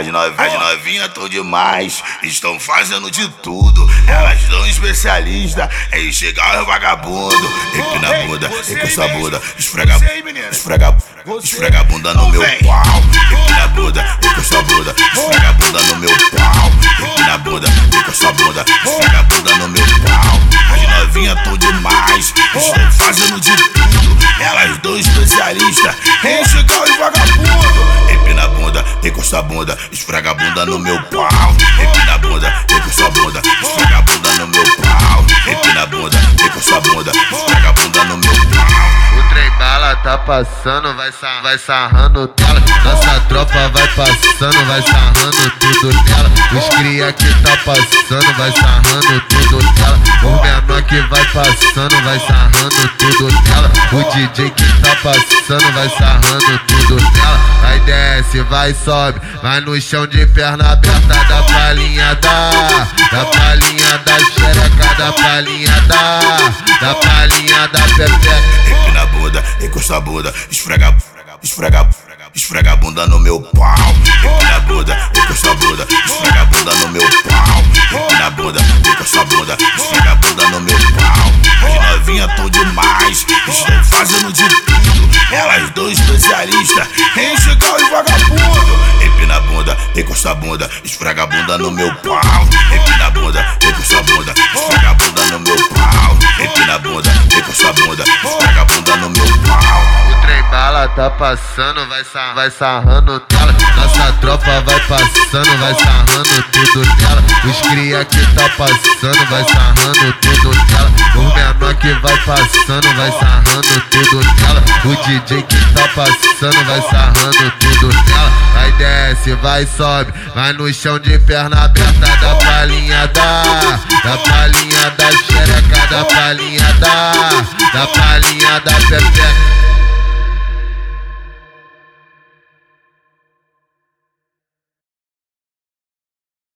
As novinhas, as novinhas tão demais, estão fazendo de tudo. Elas são especialistas em chegar o vagabundo. Empina a bunda, encosta a bunda, esfrega, esfrega, esfrega a bunda no meu pau. Empina a bunda, encosta a bunda, esfrega a bunda no meu pau. Empina a bunda, encosta a bunda, esfrega a bunda no meu pau. As novinhas tão demais, estão fazendo de tudo. Elas são especialistas em chegar o vagabundo. Empina a bunda, esfrega a bunda no meu pau. Empina a bunda, encosta a bunda, esfrega a bunda no meu pau. Empina a bunda, encosta a bunda, esfrega a bunda no meu pau. O trem bala tá passando, vai, sa vai sarrando tela. Nossa tropa vai passando, vai sarrando tudo nela. Os cria que tá passando, vai sarrando tudo nela. O menor que vai passando, vai sarrando tudo nela. O DJ que tá passando, vai sarrando tudo nela. Vai desce, vai sobe, vai no chão de perna aberta da palhinha da, da palhinha da xereca, da palhinha da, da palhinha da pepeca. Empina a bunda, encosta a bunda, esfrega, esfrega, esfrega a bunda no meu pau. Empina a bunda, encosta a bunda, esfrega a bunda no meu pau. Empina a bunda, tão demais, fazendo de tudo. Elas são especialistas em chegar os vagabundo. Empina a bunda, encosta a bunda, esfrega a bunda no meu pau. Empina a bunda, encosta a bunda, esfrega a bunda no meu pau. Empina a bunda, encosta a bunda, esfrega a bunda no meu pau. O trem bala tá passando, vai, sa vai sarrando tela. Nossa tropa vai passando, vai sarrando tudo nela. Os cria que tá passando, vai sarrando tudo. O que vai passando, vai sarrando tudo nela. O DJ que tá passando, vai sarrando tudo nela. Vai desce, vai sobe, vai no chão de perna aberta da palhinha da, da palhinha da xereca, da palhinha da, da palhinha da pepe